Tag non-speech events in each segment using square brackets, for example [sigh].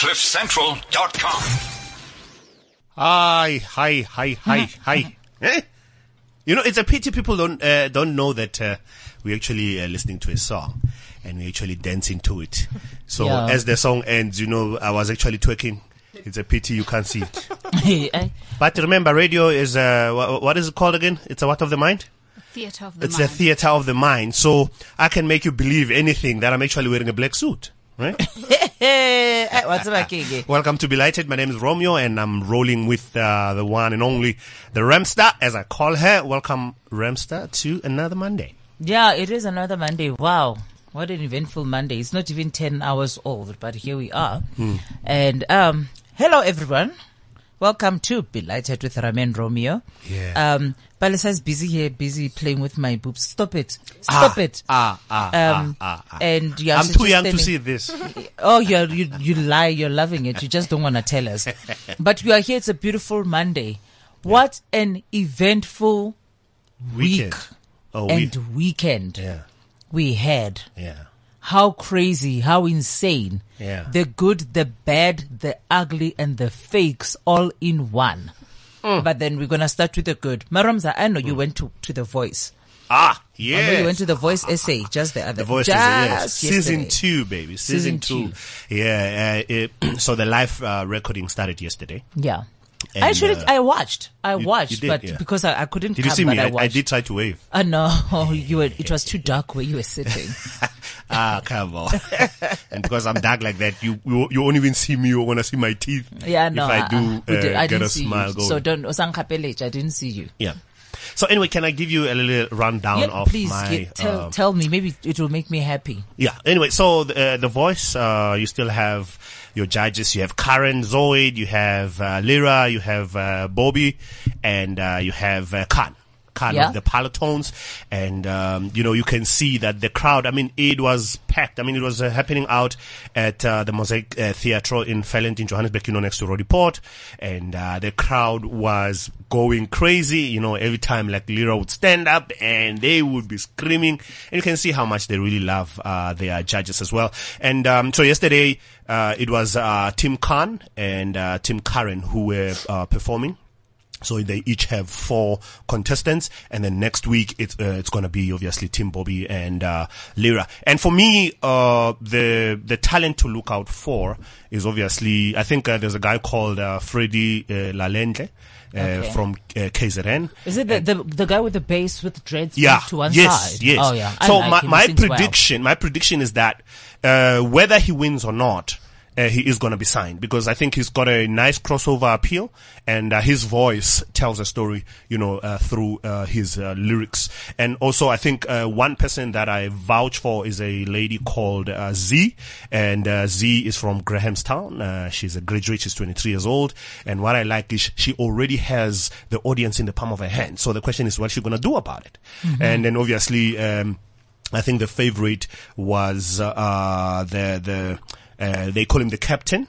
CliffCentral.com. Hi, hi, hi, hi, hi. [laughs] Eh? You know, it's a pity people don't uh, don't know that uh, we're actually uh, listening to a song and we're actually dancing to it. So Yeah. as the song ends, you know, I was actually twerking. It's a pity you can't see it. [laughs] Eh, But remember, radio is uh, wha- what is it called again? It's a what of the mind? Theatre of the It's mind. a theater of the mind. So I can make you believe anything that I'm actually wearing a black suit. Right? [laughs] what's up, Kiki? Welcome to Belighted. My name is Romeo and I'm rolling with uh, the one and only, the Ramstar, as I call her. Welcome, Ramstar, to another Monday. Yeah, it is another Monday. Wow. What an eventful Monday. It's not even 10 hours old, but here we are. Hmm. And, um, hello everyone. Welcome to Belighted with Ramen Romeo. Yeah. Um, Palisa's busy here, busy playing with my boobs. Stop it. Stop it. Ah, ah, Um, ah, ah. and yeah, I'm too young to see this. [laughs] Oh, you're, you you lie. You're loving it. You just don't want to tell us. [laughs] But we are here. It's a beautiful Monday. What an eventful Weekend. week Oh, and we, weekend yeah, we had. yeah. How crazy, how insane. Yeah. The good, the bad, the ugly, and the fakes all in one. Mm. But then we're going to start with the good. Maramza, I know you went to, to The Voice. Ah, yeah. I know you went to The Voice essay just the other The voice just yes. season two, baby. Season, Season two. Yeah. Uh, it, [clears throat] so the live uh, recording started yesterday. Yeah. And, Actually, uh, I watched. I you watched, did, but yeah. because I, I couldn't Did come, you see me? I I, I did try to wave. Uh, no, [laughs] you were, it was too dark where you were sitting. [laughs] ah, come on. [laughs] and because I'm dark like that, you you, you won't even see me. You want to see my teeth. Yeah, no. If I do uh-uh. Did- uh, I get didn't a see smile you. going. So don't, Osankapelech, I didn't see you. Yeah. So anyway, can I give you a little rundown Yeah, of please my? get- tell, um, tell me. Maybe it will make me happy. yeah. Anyway, so the, uh, the voice, uh, you still have your judges. You have Karen Zoid, you have uh, Lira, you have uh, Bobby, and uh, you have uh, Kahn. Kahn Yeah. of the Parlotones, and um, you know you can see that the crowd. I mean, it was packed. I mean, it was uh, happening out at uh, the Mosaic uh, Theatre in Felent in Johannesburg, you know, next to Roodepoort, and uh, the crowd was going crazy. You know, every time like Lira would stand up and they would be screaming, and you can see how much they really love uh, their judges as well. And um, so yesterday uh, it was uh, Tim Kahn and uh, Tim Karen who were uh, performing. So they each have four contestants, and then next week it's uh, it's going to be obviously Tim Bobby and uh, Lira. And for me, uh, the the talent to look out for is obviously I think uh, there's a guy called uh, Freddy uh, Lalendre uh, Okay. from uh, KZN. Is it the, the, the guy with the bass with dreads Yeah. to one yes. side? Yes. Oh, yeah. I So like my my sings well. prediction, my prediction is that uh, whether he wins or not. Uh, he is going to be signed because I think he's got a nice crossover appeal and uh, his voice tells a story, you know, uh, through uh, his uh, lyrics. And also, I think uh, one person that I vouch for is a lady called uh, Z, and uh, Z is from Grahamstown. Uh, she's a graduate. She's 23 years old. And what I like is she already has the audience in the palm of her hand. So the question is, what's she going to do about it? And then obviously. Um, I think the favorite was uh, the the they call him the captain.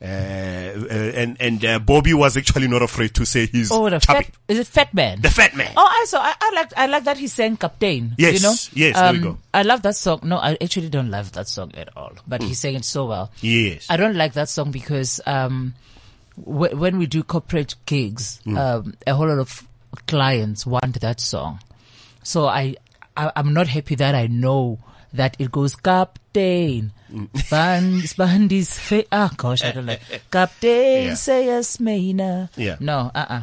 Uh, uh, and and uh, Bobby was actually not afraid to say he's Oh, the chubby. fat, is it Fat Man? the fat man. Oh, I saw. I, I like. I like that he sang "Captain." Yes, you know. yes, there we Um, go. I love that song. No, I actually don't love that song at all. But he sang it so well. Yes. I don't like that song because um, w- when we do corporate gigs, Hmm. um, a whole lot of clients want that song. So I, I I'm not happy that I know that it goes Captain. Hmm. Band, Bandis, fa- ah, gosh, I don't like Captain, Yeah. say yes, Maina. Yeah. Mm-hmm. No, uh, uh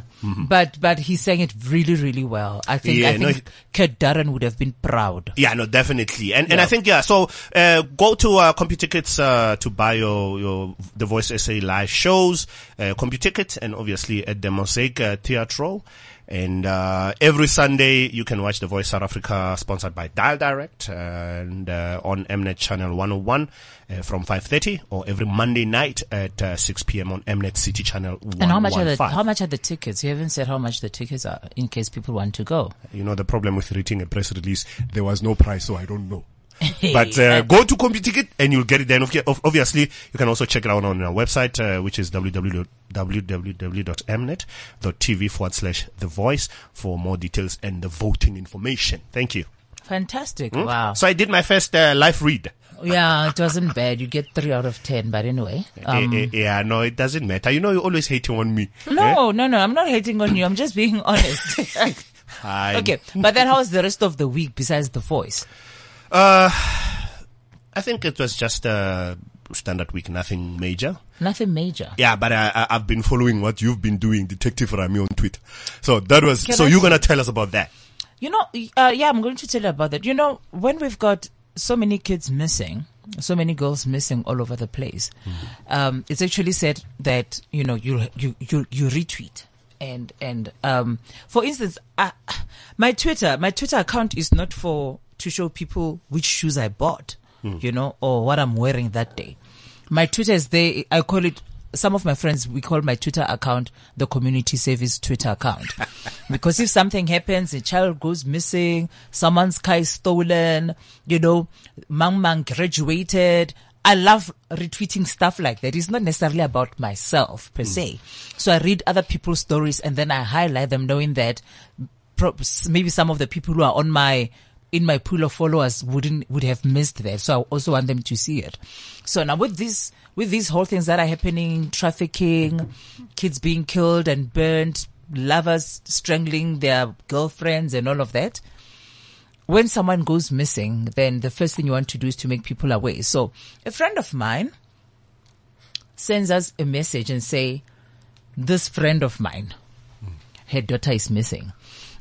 But, but he sang it really, really well. I think, Yeah, I no, think he- Kurt Darren would have been proud. Yeah, no, definitely. And and I think yeah. So uh, go to uh, CompuTickets uh, to buy your your The Voice SA live shows. Uh, CompuTicket and obviously at the Mosaic uh, Theatre. And uh, every Sunday you can watch The Voice South Africa, sponsored by Dial Direct, and uh, on Mnet Channel 101 uh, from 5:30, or every Monday night at uh, 6 p.m. on Mnet City Channel And how much are the, how much are the tickets? You haven't said how much the tickets are in case people want to go. You know the problem with reading a press release, there was no price, so I don't know. [laughs] But uh, go to CompuTicket and you'll get it there. Obvi- Obviously, you can also check it out on our website, uh, which is www.mnet.tv forward slash the voice for more details and the voting information. Thank you. Fantastic. Hmm? Wow. So I did my first uh, live read. Yeah, [laughs] it wasn't bad. You get three out of ten, but anyway. Um, Eh, eh, yeah, no, it doesn't matter. You know, you're always hating on me. Eh? no, no, no. I'm not hating on you. I'm just being honest. [laughs] Okay, but then how was the rest of the week besides the voice? Uh, I think it was just a standard week, nothing major. Nothing major. Yeah, but I, I, I've been following what you've been doing, Detective Rami on Twitter. So that was, Can so I you're gonna tell us about that. You know, uh, yeah, I'm going to tell you about that. You know, when we've got so many kids missing, so many girls missing all over the place, um, it's actually said that you know you you you, you retweet and and um, for instance, uh, my Twitter my Twitter account is not for to show people which shoes I bought, you know, or what I'm wearing that day. My Twitter is there. I call it. Some of my friends, we call my Twitter account the community service Twitter account. [laughs] because if something happens, a child goes missing, someone's car is stolen, you know, Mang Mang graduated. I love retweeting stuff like that. It's not necessarily about myself per mm. se. So I read other people's stories and then I highlight them knowing that maybe some of the people who are on my in my pool of followers wouldn't would have missed that. So I also want them to see it. So now with this with these whole things that are happening, trafficking, kids being killed and burned, lovers strangling their girlfriends and all of that. When someone goes missing, then the first thing you want to do is to make people aware. So a friend of mine sends us a message and say, this friend of mine, her daughter is missing.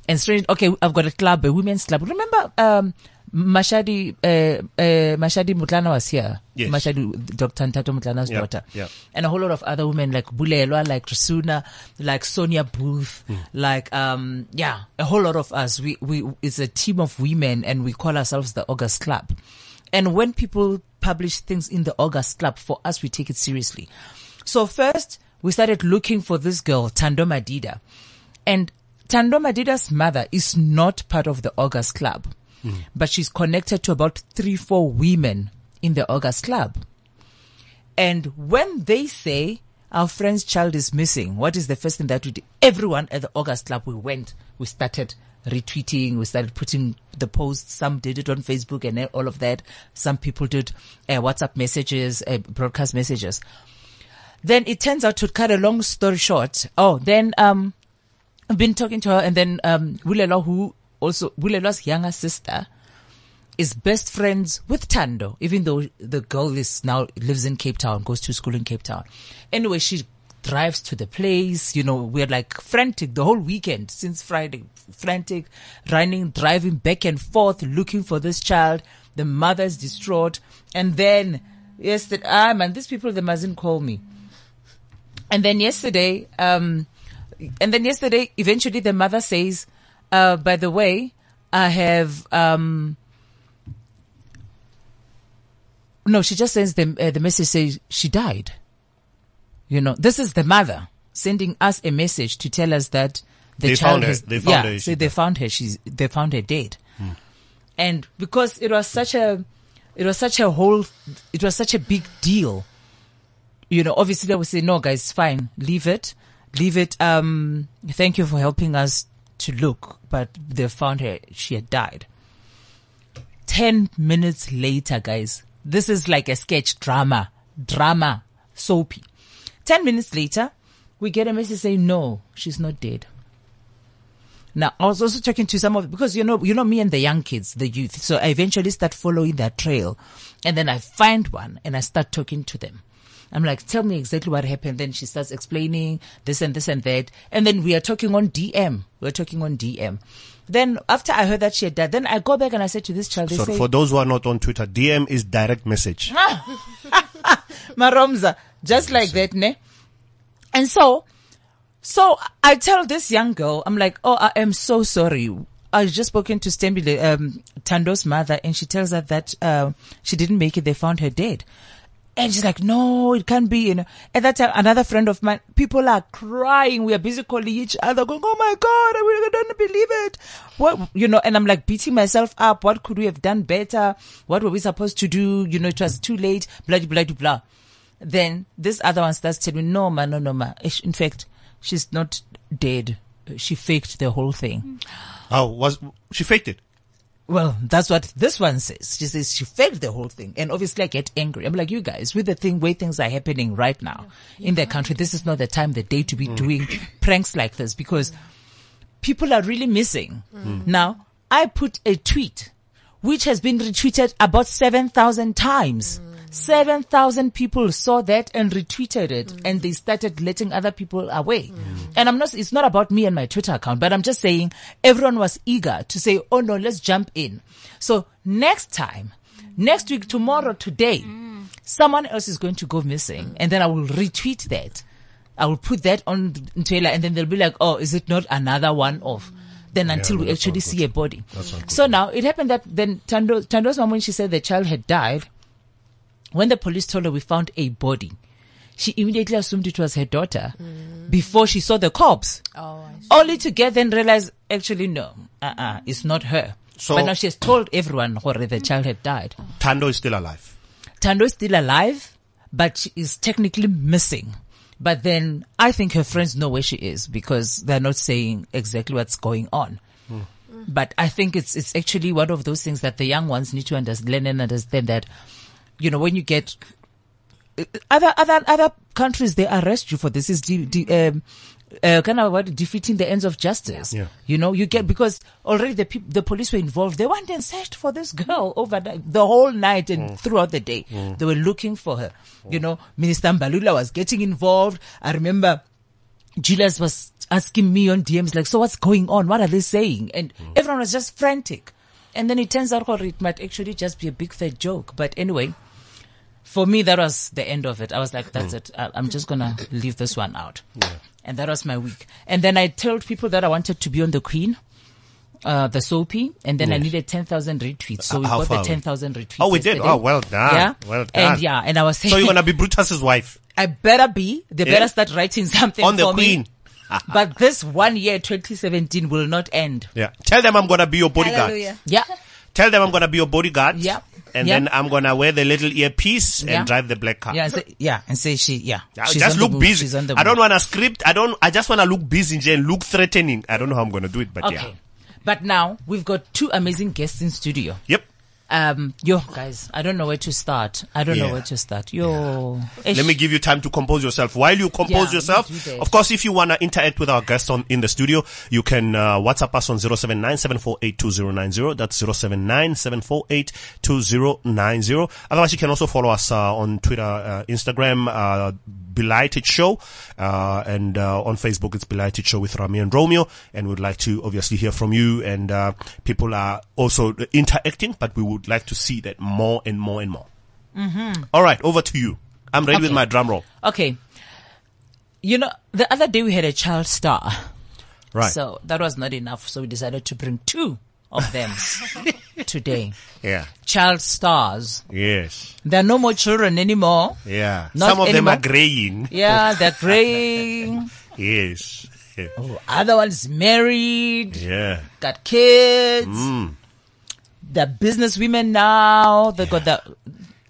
And strange, okay, I've got a club, a women's club. Remember, um, Mashadi, uh, uh, Mashadi Motlana was here. Yes. Mashadi, Dr. Nthato Motlana's Yeah, daughter. yeah. And a whole lot of other women like Bulelwa, like Rasuna, like Sonia Booth, like, um, yeah, a whole lot of us. We, we, it's a team of women and we call ourselves the August Club. And when people publish things in the August Club, for us, we take it seriously. So first, we started looking for this girl, Tando Madida. And Tando Madida's mother is not part of the August Club, but she's connected to about three, four women in the August Club. And when they say our friend's child is missing, what is the first thing that we did? Everyone at the August Club, we went, we started retweeting, we started putting the posts. Some did it on Facebook and all of that. Some people did uh, WhatsApp messages, uh, broadcast messages. Then it turns out to cut a long story short. Oh, then, um, I've been talking to her and then, um, Wulela, who also, Wulela's younger sister is best friends with Tando, even though the girl is now lives in Cape Town, goes to school in Cape Town. Anyway, she drives to the place. You know, we're like frantic the whole weekend since Friday, frantic, running, driving back and forth, looking for this child. The mother's distraught. And then yesterday, ah man, these people, they mustn't call me. And then yesterday, um, and then yesterday, eventually the mother says, uh, by the way, I have, um, no, she just sends the, uh, the message says she died. You know, this is the mother sending us a message to tell us that the They child found her. has, They found yeah, her. so they found her. She's, they found her dead. And because it was such a, it was such a whole, it was such a big deal. You know, obviously they would say, no guys, fine, leave it, leave it. Um, thank you for helping us to look, but they found her, she had died. 10 minutes later, guys, this is like a sketch drama, drama, soapy. 10 minutes later, we get a message saying, no, she's not dead. Now, I was also talking to some of, because you know, you know me and the young kids, the youth. So I eventually start following that trail and then I find one and I start talking to them. I'm like, tell me exactly what happened. Then she starts explaining this and this and that. And then we are talking on DM. We're talking on DM. Then after I heard that she had died, then I go back and I said to this child, they So say, for those who are not on Twitter, DM is direct message. [laughs] Maromza, just like that, ne? And so, so I tell this young girl, I'm like, oh, I am so sorry. I just spoken to Stembile, um, Tando's mother, and she tells her that, uh, she didn't make it. They found her dead. And she's like, no, it can't be. You know, at that time, another friend of mine, people are crying. We are busy calling each other, going, "Oh my god, I don't believe it." What you know? And I'm like beating myself up. What could we have done better? What were we supposed to do? You know, it was too late. Blah blah blah blah. Then this other one starts telling me, "No, ma, no, no, ma. Eh, in fact, she's not dead. She faked the whole thing." How was she faked it? Well, that's what this one says. She says she faked the whole thing. And obviously I get angry. I'm like, you guys, with the thing, way things are happening right now in the country, this is not the time, the day to be doing pranks like this because people are really missing. Now, I put a tweet which has been retweeted about 7,000 times. 7,000 people saw that and retweeted it and they started letting other people away. And I'm not, it's not about me and my Twitter account, but I'm just saying everyone was eager to say, oh no, let's jump in. So next time, next week, tomorrow, today, someone else is going to go missing and then I will retweet that. I will put that on Taylor and then they'll be like, oh, is it not another one off? Then until we actually see a body. That's not good. So now it happened that then Tando, Tando's mom, when she said the child had died, when the police told her we found a body, she immediately assumed it was her daughter before she saw the corpse. Oh, Only to get then realize, actually, no, uh-uh, it's not her. So- but now she has told everyone where the child had died. Tando is still alive. Tando is still alive, but she is technically missing. But then I think her friends know where she is because they're not saying exactly what's going on. Hmm. But I think it's, it's actually one of those things that the young ones need to understand and understand that, you know, when you get uh, other, other, other countries, they arrest you for this is de- de- um, uh, kind of what defeating the ends of justice. Yeah. You know, you get because already the peop the police were involved. They went and searched for this girl over the, whole night and mm. throughout the day. Mm. They were looking for her. Mm. You know, Minister Mbalula was getting involved. I remember Julius was asking me on DMs like, so what's going on? What are they saying? And everyone was just frantic. And then it turns out or it might actually just be a big fat joke. But anyway, for me, that was the end of it. I was like, that's it. I- I'm just going to leave this one out. And that was my week. And then I told people that I wanted to be on the Queen, uh, the soapy, and then I needed 10,000 retweets. So we Uh, how got the we? 10,000 retweets. Oh, we did? Oh, well done. Yeah. Well done. And done. yeah, and I was saying, So you're gonna be Brutus's wife [laughs] I better be. They Yeah. better start writing something on the for Queen. me. [laughs] but this one year, 2017, will not end. Yeah. Tell them I'm gonna be your bodyguard. Hallelujah. Yeah. Tell them I'm gonna be your bodyguard. Yeah. And Yeah. then I'm gonna wear the little earpiece Yeah. and drive the black car. Yeah, and say, yeah, and say she, yeah. Just look busy. She's on the I don't want a script. I don't. I just want to look busy and look threatening. I don't know how I'm gonna do it, but Okay. yeah. But now we've got two amazing guests in studio. Yep. Um, yo, guys, I don't know where to start. I don't Yeah. know where to start. Yo, Let me give you time to compose yourself. While you compose Yeah, yourself, you do that. of course, if you want to interact with our guests on in the studio, you can uh, WhatsApp us on 079-748-2090. That's 079-748-2090. Otherwise, you can also follow us uh, on Twitter, uh, Instagram, uh, Belighted Show, uh, and uh, on Facebook, it's Belighted Show with Rami and Romeo. And we'd like to obviously hear from you. And uh, people are also interacting, but we would like to see that more and more and more. All right, over to you. I'm ready with my drum roll. Okay. You know, the other day we had a child star. Right. So that was not enough. So we decided to bring two of them [laughs] today. yeah. Child stars. Yes. There are no more children anymore. Yeah. Not Some of them are graying. Yeah, they're [laughs] graying. Yes. Yeah. Other ones married, Yeah. got kids. Mm. They're business women now. They got the.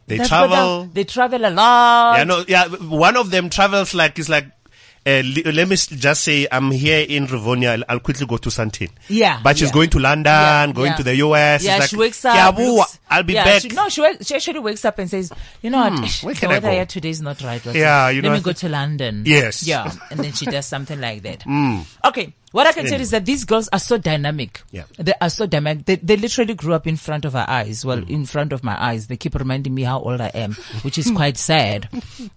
They travel. the- they travel a lot. Yeah, no, yeah. One of them travels like, it's like, uh, let me just say, I'm here in Rivonia. I'll, quickly go to Sandton. Yeah, But she's yeah. going to London, Yeah, going yeah. to the US. Yeah, like, she wakes up. "Yeah, looks- I'll be yeah, back. She, no, she, she actually wakes up and says, "You know what? Hmm, [sighs] where the weather go?" here today is not right. Yeah, you let know, me go to London. Yes. Yeah, and then she does something like that. [laughs] Okay, what I can tell is that these girls are so dynamic. Yeah. they are so dynamic. They, they literally grew up in front of our eyes. Well, Hmm. in front of my eyes, they keep reminding me how old I am, which is quite [laughs] sad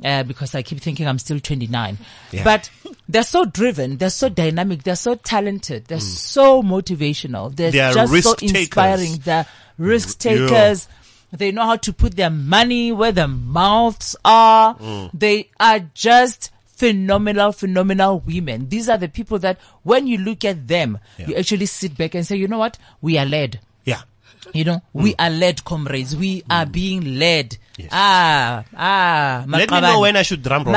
uh, because I keep thinking I'm still 29. Yeah. But they're so driven. They're so dynamic. They're so talented. They're so motivational. They're. They just so risk takers. inspiring. They're risk Yeah. takers. They know how to put their money where their mouths are. Mm. They are just phenomenal, phenomenal women. These are the people that when you look at them, you actually sit back and say, you know what? We are led. Yeah. You know, Mm. we are led, comrades. We are being led. Ah, ah. Let me know when I should drum roll.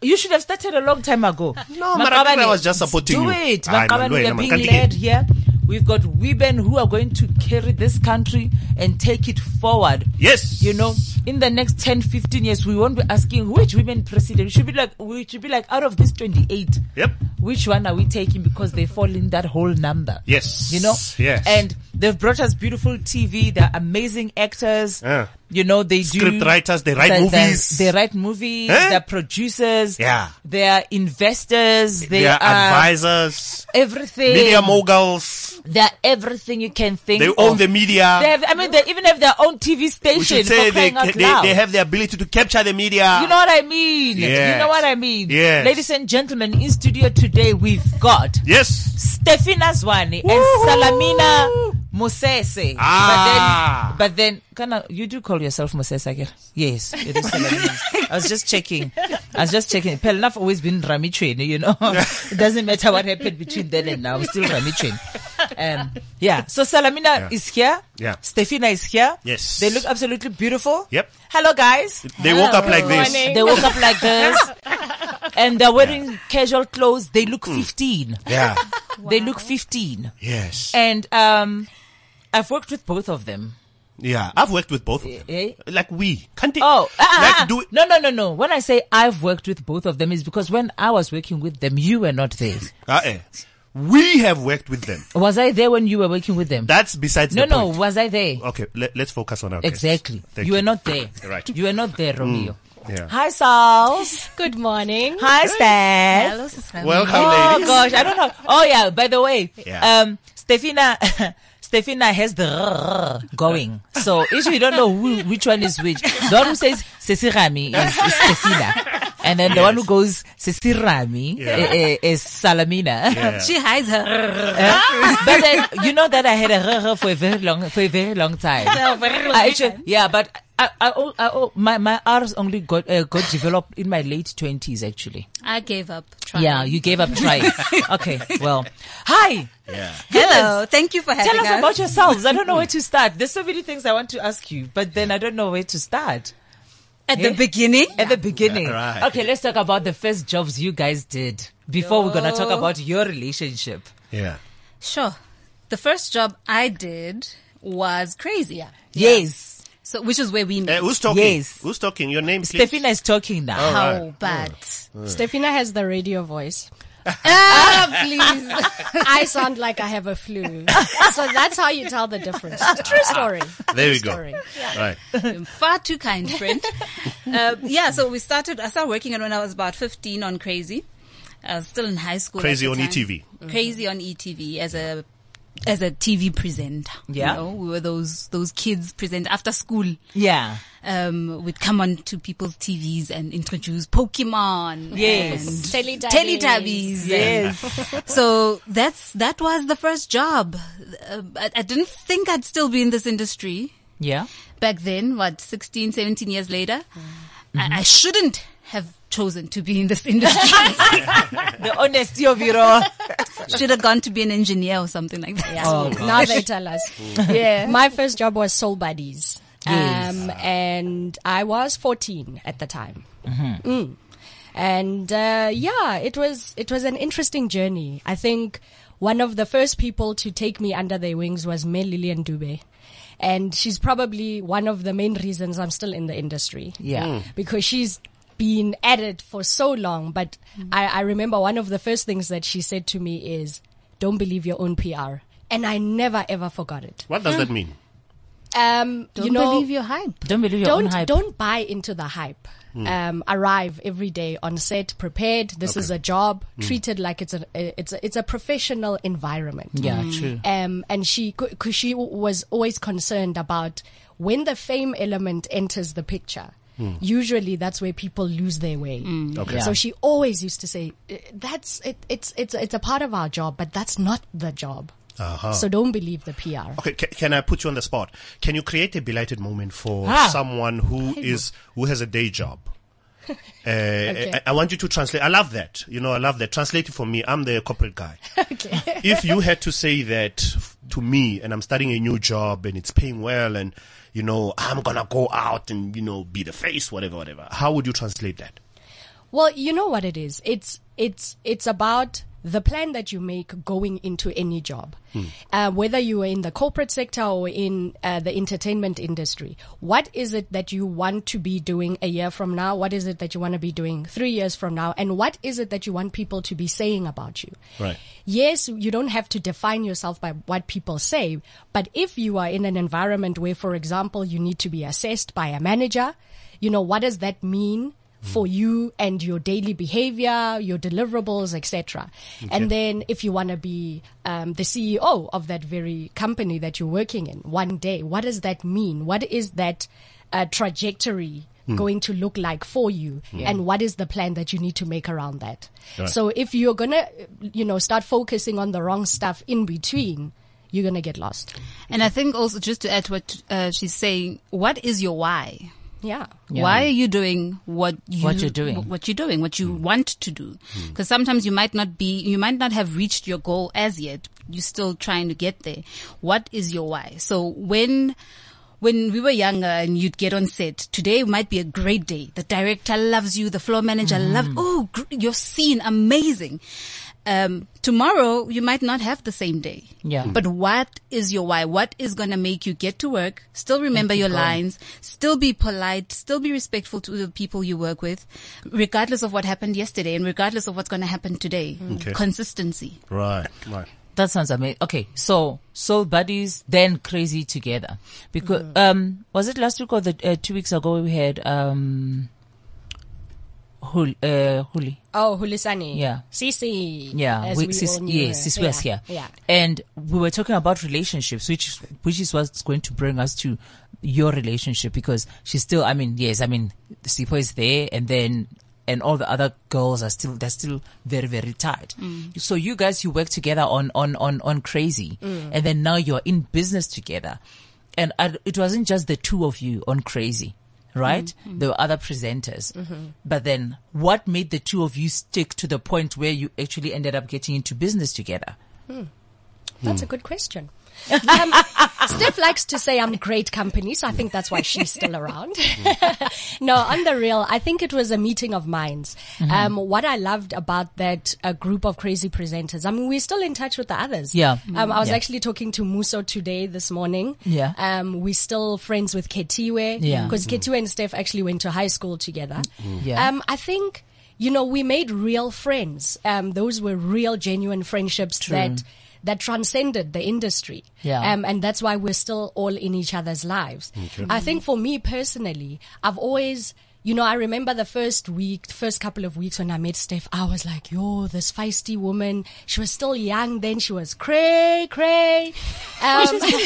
You should have started a long time ago. No, Mara, I think I Maqabane, was just supporting do you. it. Hayi, we are being led here. We've got women who are going to carry this country and take it forward. Yes. You know, in the next 10, 15 years, we won't be asking which women president. We should be like, we should be like, out of this 28, Yep. which one are we taking because they fall in that whole number? Yes. You know? Yes. And They've brought us beautiful TV. They're amazing actors. Yeah. You know, they do Script writers, they write the- the- movies. They write movies. Eh? They're producers. Yeah. They're investors. They, They are are advisors, everything. media moguls. They're everything you can think. They of. own the media. They have, I mean, they even have their own TV we station should for say they, they, they have the ability to capture the media. You know what I mean? You know what I mean? Yes. Ladies and gentlemen, in studio today we've got yes. Stefina Zwane and Salamina Mosese. Ah. But then, but then, Kana, you do call yourself Mosese, Akira? Yes, it is I was just checking. I was just checking. Pelnaf always been Rami train, you know. [laughs] it doesn't matter what happened between then and now. Still Rami train. Um, yeah. So Salamina Yeah. is here. Yeah. Stefina is here. Yes. They look absolutely beautiful. Yep. Hello, guys. They woke up like this. morning. They woke up like this. [laughs] And they're wearing casual clothes. They look 15. Yeah. They look 15. Yes. And, um, I've worked with both of them. Yeah. I've worked with both. of them. Eh? Like we. Can't they? Oh, ah, ah, like ah. do it. no, no, no, no. When I say I've worked with both of them is because when I was working with them, you were not there. Uh, eh. We have worked with them. Was I there when you were working with them? That's besides no, the no. point. Was I there? Okay, let, let's focus on our. Exactly. Thank you were not there. Right. Mm. You were not there, Romeo. yeah. Hi, Sauls. Good morning. Hi, Steph. Hello, Sister. Welcome, Oh ladies. gosh, I don't know. Oh yeah, by the way, Yeah. um, Stefina, [laughs] Stefina has the rrrr going. So if you don't know who, which one is which, the one who says Sesirami is, is [laughs] Stefina. And then the one who goes Sesirami Yeah. eh, eh, is Salamina. Yeah. She hides her. Uh, but then you know that I had a rrrr for a very long for a very long time. [laughs] I actually, yeah, but I, I, oh, I, oh, my my R's only got uh, got developed in my late twenties actually. I gave up trying. Yeah, you gave up trying. [laughs] okay, well, hi. Yeah. Hello. Thank you for having me. Tell us us. about yourselves. I don't know where to [laughs] start. There's so many things I want to ask you, but then I don't know where to start. At Eh? the beginning. At the beginning. Yeah, right. Okay, let's talk about the first jobs you guys did before we're going to talk about your relationship. Yeah. Sure. The first job I did was crazier. Yes. So, which is where we Eh, met. who's talking? Yes. Who's talking? Your name, please. Stefina is talking now. Oh, How right. bad? Stefina has the radio voice. [laughs] ah, please. [laughs] I sound like I have a flu. so that's how you tell the difference. True story. [laughs] There we True go. story. Right. You're far too kind, friend. uh, yeah, so we started, I started working on when I was about 15 on Craz-e. I was still in high school. Craz-e on the time. ETV. Craz-e on ETV as a, as a TV presenter. Yeah. You know, we were those, those kids present after school. Yeah. Um, we'd come on to people's TVs and introduce Pokemon. Yes. And Teletubbies. Teletubbies. Yes. [laughs] So that's, that was the first job. Uh, I, I didn't think I'd still be in this industry Yeah. back then, what, 16, 17 years later, Mm-hmm. I, I shouldn't have chosen to be in this industry. [laughs] The honesty of it all. Should have gone to be an engineer or something like that. Oh, now they tell us. [laughs] Yeah. My first job was Soul Buddyz. Yes. Um, and I was 14 at the time. Mm-hmm. Mm. And, uh, yeah, it was, it was an interesting journey. I think one of the first people to take me under their wings was Mel Lillian Dube. And she's probably one of the main reasons I'm still in the industry. Yeah. because she's been at it for so long. But I, I remember one of the first things that she said to me is, don't believe your own PR. And I never ever forgot it. What does that mean? Um, Don't you know, believe your hype. Don't believe your don't, hype. don't buy into the hype. Um, arrive every day on set, prepared. This is a job, treated like it's a, it's a, it's a professional environment. Yeah, true. Um, and she, cause she was always concerned about when the fame element enters the picture. Usually that's where people lose their way. Okay. Yeah. So she always used to say, "Uh, "That's it. It's it's it's a part of our job, but that's not the job. Uh-huh. So don't believe the PR." Okay, ca- can I put you on the spot? Can you create a Belighted moment for Ah. someone who is who has a day job? [laughs] Uh, I, I want you to translate. I love that. You know, I love that. Translate it for me. I'm the corporate guy. [laughs] Okay. if you had to say that to me, and I'm starting a new job and it's paying well, and you know, I'm gonna go out and you know be the face, whatever, whatever. How would you translate that? Well, you know what it is. It's it's it's about the plan that you make going into any job, uh, whether you are in the corporate sector or in uh, the entertainment industry, what is it that you want to be doing a year from now? What is it that you want to be doing three years from now? And what is it that you want people to be saying about you? Right. Yes, you don't have to define yourself by what people say, but if you are in an environment where, for example, you need to be assessed by a manager, you know, what does that mean? For you and your daily behavior, your deliverables, etc. And then if you want to be um, the CEO of that very company that you're working in one day, what does that mean? What is that uh, trajectory going to look like for you? And what is the plan that you need to make around that? Right. So if you're gonna, you know, start focusing on the wrong stuff in between, you're gonna get lost. And I think also just to add to what uh, she's saying, what is your why? Yeah. Yeah. Why are you doing what you, What you're doing. What you're doing, what you hmm. want to do? Hmm. Because sometimes you might not be, you might not have reached your goal as yet. You're still trying to get there. What is your why? So when, when we were younger and you'd get on set, today might be a great day. The director loves you. The floor manager hmm. loves, oh, gr- your scene, amazing. Um, tomorrow you might not have the same day. Yeah. But what is your why? What is going to make you get to work, still remember your going. lines, still be polite, still be respectful to the people you work with, regardless of what happened yesterday and regardless of what's going to happen today. Okay. Consistency. Right. Right. That sounds amazing. Okay, so Soul Buddyz, then Craz-e together. Because Mm-hmm. um, was it last week or the uh, two weeks ago we had um, Hul, uh, Huli. Oh, Hulisani. Yeah. Sisi. Yeah, As we, we sis, yes, sis was here. Yeah. And we were talking about relationships, which which is what's going to bring us to your relationship because she's still, I mean, yes, I mean, Sipo is there and then, and all the other girls are still, they're still very, very tight. So you guys, you work together on, on, on, on Craz-e and then now you're in business together. And I, it wasn't just the two of you on Craz-e. Right? Mm-hmm. There were other presenters. Mm-hmm. But then what made the two of you stick to the point where you actually ended up getting into business together? Hmm. That's a good question. Um, Steph likes to say I'm great company, so I think that's why she's still around. [laughs] no, on the real, I think it was a meeting of minds. Um, what I loved about that uh, group of Craz-e presenters, I mean, we're still in touch with the others. Yeah. Um, I was Yeah. actually talking to Muso today, this morning. Yeah. Um, we're still friends with Ketiwe. Yeah. Because Ketiwe and Steph actually went to high school together. Yeah. Um, I think, you know, we made real friends. Um, those were real, genuine friendships that, that transcended the industry. Yeah. Um, and that's why we're still all in each other's lives. I think for me personally, I've always, you know, I remember the first week, first couple of weeks when I met Steph, I was like, yo, this feisty woman. She was still young then. She was cray, cray. Um, [laughs] crazy.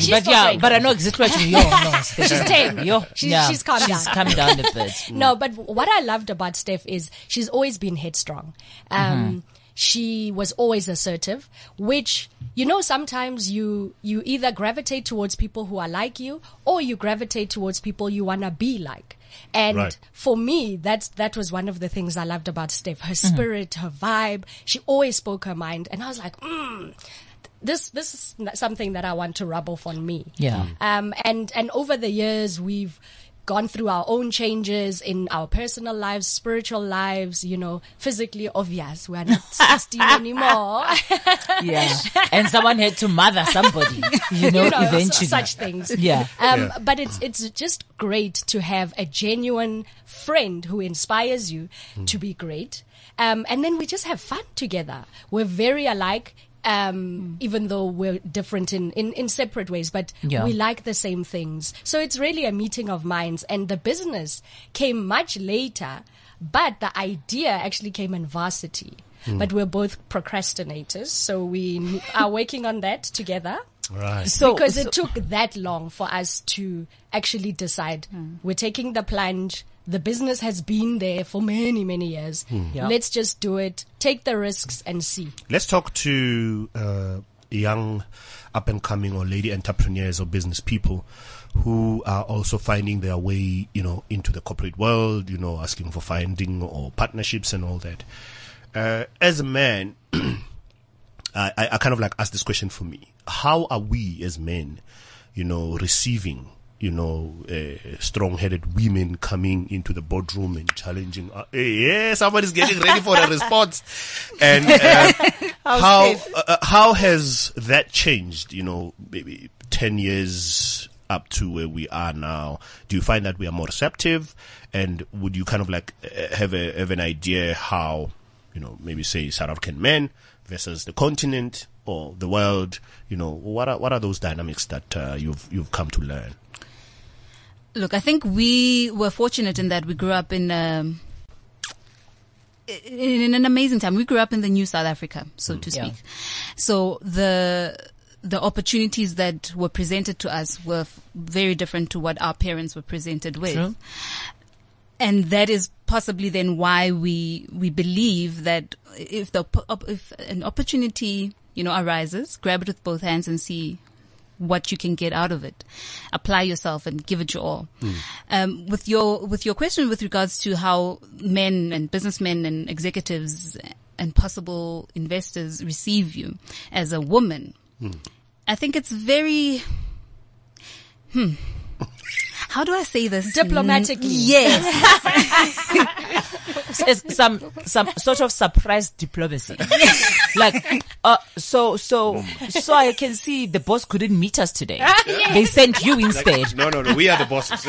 she's but yeah, crazy. but I know exactly what you mean. No, [laughs] She's tame. Yo, She's- yeah, she's calmed she's down. calmed down a bit. [laughs] No, but what I loved about Steph is she's always been headstrong. Um, she was always assertive, which, you know, sometimes you, you either gravitate towards people who are like you or you gravitate towards people you want to be like. And Right. for me, that's, that was one of the things I loved about Steph. Her spirit, her vibe. She always spoke her mind. And I was like, mm, this, this is something that I want to rub off on me. Yeah. Um, and, and over the years, we've gone through our own changes in our personal lives, spiritual lives, you know, physically obvious. We're not [laughs] 16 anymore. [laughs] Yeah. [laughs] and someone had to mother somebody, you know, you know, eventually. such things. Yeah. Um, Yeah. but it's, it's just great to have a genuine friend who inspires you to be great. Um, and then we just have fun together. We're very alike. Um, even though we're different in, in, in separate ways, but Yeah. we like the same things. So it's really a meeting of minds and the business came much later, but the idea actually came in varsity. But we're both procrastinators, so we [laughs] are working on that together Right. So, because so- it took that long for us to actually decide we're taking the plunge. The business has been there for many, many years. Yeah. Let's just do it, take the risks and see. Let's talk to uh, young up and coming or lady entrepreneurs or business people who are also finding their way, you know, into the corporate world, you know, asking for finding or partnerships and all that. Uh, as a man, [clears throat] I, I I kind of like ask this question for me. How are we as men, you know, receiving you know, uh, strong-headed women coming into the boardroom and challenging. Uh, hey, yeah, somebody's getting ready for a [laughs] response. And uh, [laughs] how uh, uh, how has that changed? You know, maybe ten years up to where we are now. Do you find that we are more receptive? And would you kind of like uh, have a have an idea how, you know, maybe say South African men versus the continent or the world? You know, what are what are those dynamics that uh, you've you've come to learn? Look, I think we were fortunate in that we grew up in um, in, an amazing time. We grew up in the new South Africa, so to Yeah. speak. So the the opportunities that were presented to us were f- very different to what our parents were presented with. True. And that is possibly then why we we believe that if the if an opportunity you know arises, grab it with both hands and see what you can get out of it. Apply yourself and give it your all. Um, with your with your question with regards to how men and businessmen and executives and possible investors receive you as a woman, I think it's very. Hmm. How do I say this Diplomatically. Mm, yes. [laughs] It's some some sort of surprise diplomacy. [laughs] like, uh, so so so I can see the boss couldn't meet us today. [laughs] They sent you instead. No, no, no. We are the bosses.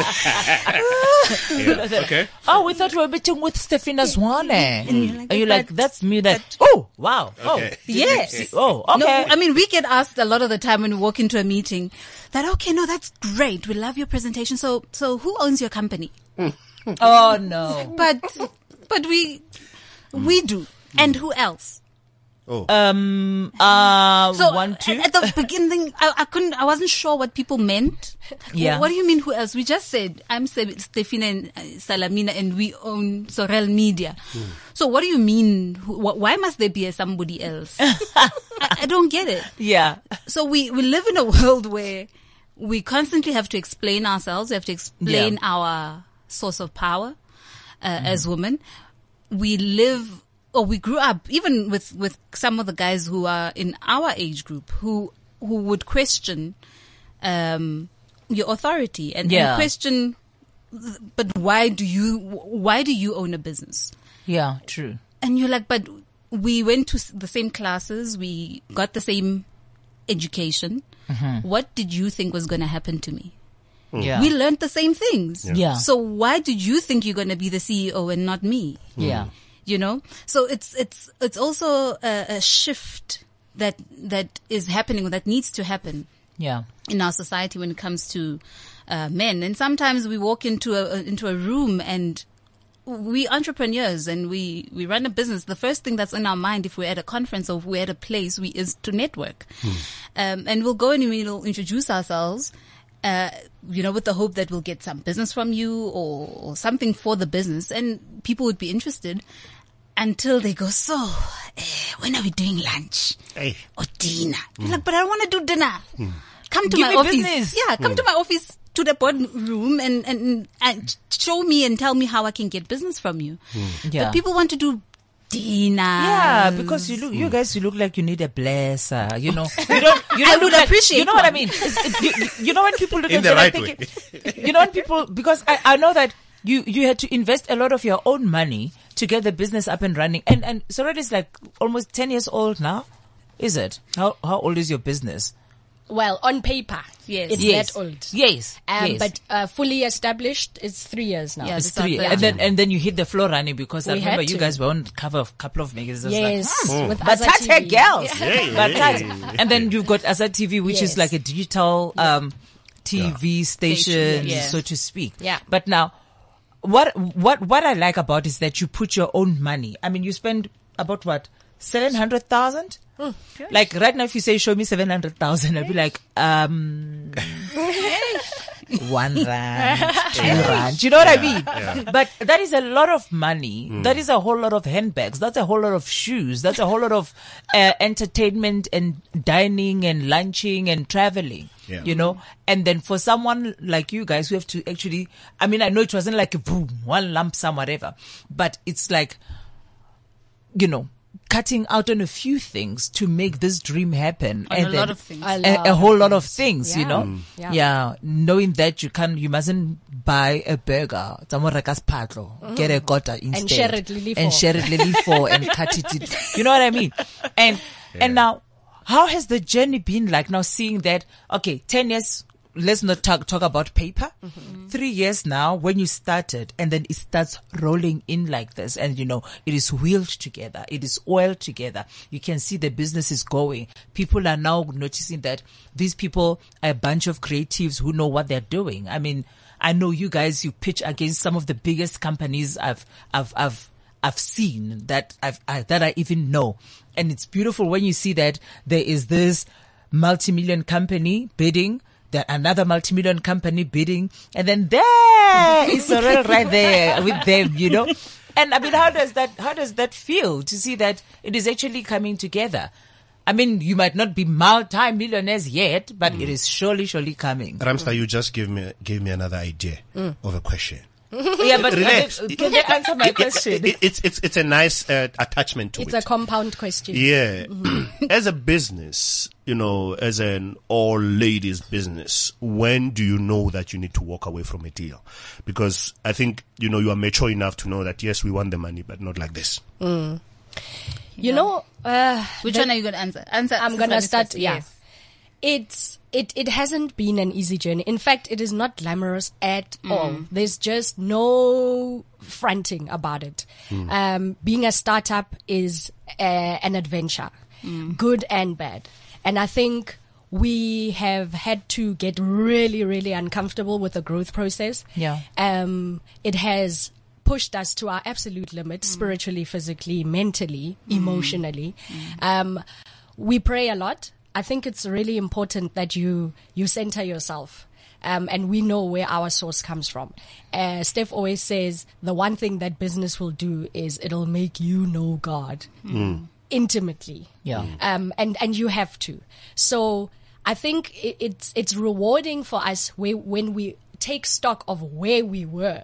yeah. Okay. Oh, we thought we were meeting with Stefina Zwane. Mm. Mm. And you're like, that's me. That oh wow. Oh, okay. Oh Yes. oh No, okay. I mean, we get asked a lot of the time when we walk into a meeting that, okay, no, that's great. We love your presentation. So, so who owns your company? [laughs] oh no. But, but we, we do. And who else? Oh. Um. Uh. So one two. at the beginning, I, I couldn't, I wasn't sure what people meant. Yeah. What do you mean who else? We just said, I'm Se- Stefina and uh, Salamina and we own Sorel Media. So what do you mean? Wh- why must there be a somebody else? [laughs] I, I don't get it. yeah. So we, we live in a world where we constantly have to explain ourselves. We have to explain Yeah. our source of power uh, as women. We live, or we grew up, even with, with some of the guys who are in our age group who, who would question, um, your authority and, and question, but why do you, why do you own a business? Yeah. True. And you're like, but we went to the same classes, we got the same education. Mm-hmm. What did you think was going to happen to me? Hmm. Yeah. We learned the same things. Yeah. So why did you think you're going to be the CEO and not me? yeah. Hmm. You know? So it's, it's, it's also a, a shift that, that is happening or that needs to happen Yeah. in our society when it comes to uh, men. And sometimes we walk into a into a room and we entrepreneurs and we we run a business. The first thing that's in our mind if we're at a conference or if we're at a place we is to network, um, and we'll go and we'll introduce ourselves. Uh, you know, with the hope that we'll get some business from you or, or something for the business, and people would be interested until they go. So, eh, when are we doing lunch? Hey. or dinner. You're like, but I want to do dinner. Come to Give my me office. business. Yeah, come to my office to the boardroom and, and, and show me and tell me how I can get business from you. Hmm. Yeah. But people want to do dinner. Yeah, because you look, you hmm. guys, you look like you need a blesser. You know, [laughs] you don't. You I don't would look like- appreciate You know what I mean? You, you know when people look In at the you, right like thinking, you know when people because I, I know that you you had to invest a lot of your own money to get the business up and running, and and so is like almost ten years old now. Is it? How how old is your business? Well, on paper, Yes. it's yes. that old. Yes. Um, yes. But uh, fully established, it's three years now. Yeah, it's It's three, bad. and then and then you hit the floor running because I remember you guys were on cover of a couple of magazines. Yes, Like, with but Azza Batate TV. girls, Yeah. [laughs] Batate. and then you've got Asa TV, which is like a digital um, TV station, yeah. so to speak. Yeah. But now, what what what I like about is that you put your own money. I mean, you spend about what seven hundred thousand. Like right now, if you say show me seven hundred thousand, I'll be like, um, [laughs] one rand, [laughs] two rand. You know what I mean? But that is a lot of money. That is a whole lot of handbags. That's a whole lot of shoes. That's a whole lot of uh, entertainment and dining and lunching and traveling. Yeah. You know, and then for someone like you guys who have to actually, I mean, I know it wasn't like a boom, one lump sum, whatever, but it's like, you know, cutting out on a few things to make this dream happen. On and a then lot of things. A A, a whole lot of things. things, you know? Mm. Yeah. Yeah. Knowing that you can, you mustn't buy a burger, tamo reka spatlo, get a quarter instead. And share it lily And for. share it lily for and [laughs] cut it. in- You know what I mean? And, and now, how has the journey been like now seeing that, okay, 10 years, let's not talk, talk about paper. Mm-hmm. Three years now when you started and then it starts rolling in like this and you know, it is wheeled together. It is oiled together. You can see the business is going. People are now noticing that these people are a bunch of creatives who know what they're doing. I mean, I know you guys, you pitch against some of the biggest companies I've, I've, I've, I've seen that I've, I, that I even know. And it's beautiful when you see that there is this multi-million company bidding, that another multi-million company bidding, and then there is Sorel right there with them, you know? And I mean, how does that, how does that feel to see that it is actually coming together? I mean, you might not be multi-millionaires yet, but it mm. is surely, surely coming. Ramstar, you just gave me gave me another idea mm. of a question. [laughs] yeah, but Relax. uh, can they answer my It- it- question? it's it's it's a nice uh, attachment to It's it. It's a compound question. Yeah. [clears throat] as a business, you know, as an all ladies business, when do you know that you need to walk away from a deal? Because I think, you know, you are mature enough to know that yes, we want the money, but not like this. You know, uh, Which one are you going to answer? Answer. I'm gonna start. first. Yeah, Yes. it's it it hasn't been an easy journey. In fact, it is not glamorous at all. There's just no fronting about it. Um, being a startup is uh, an adventure, good and bad, and I think. We have had to get really, really uncomfortable with the growth process. Yeah. Um, it has pushed us to our absolute limit, spiritually, physically, mentally, emotionally. Um, we pray a lot. I think it's really important that you you center yourself. Um, and we know where our source comes from. Uh, Steph always says the one thing that business will do is it'll make you know God intimately. Yeah. Um, and, and you have to. So I think it, it's, it's rewarding for us whe- when we take stock of where we were.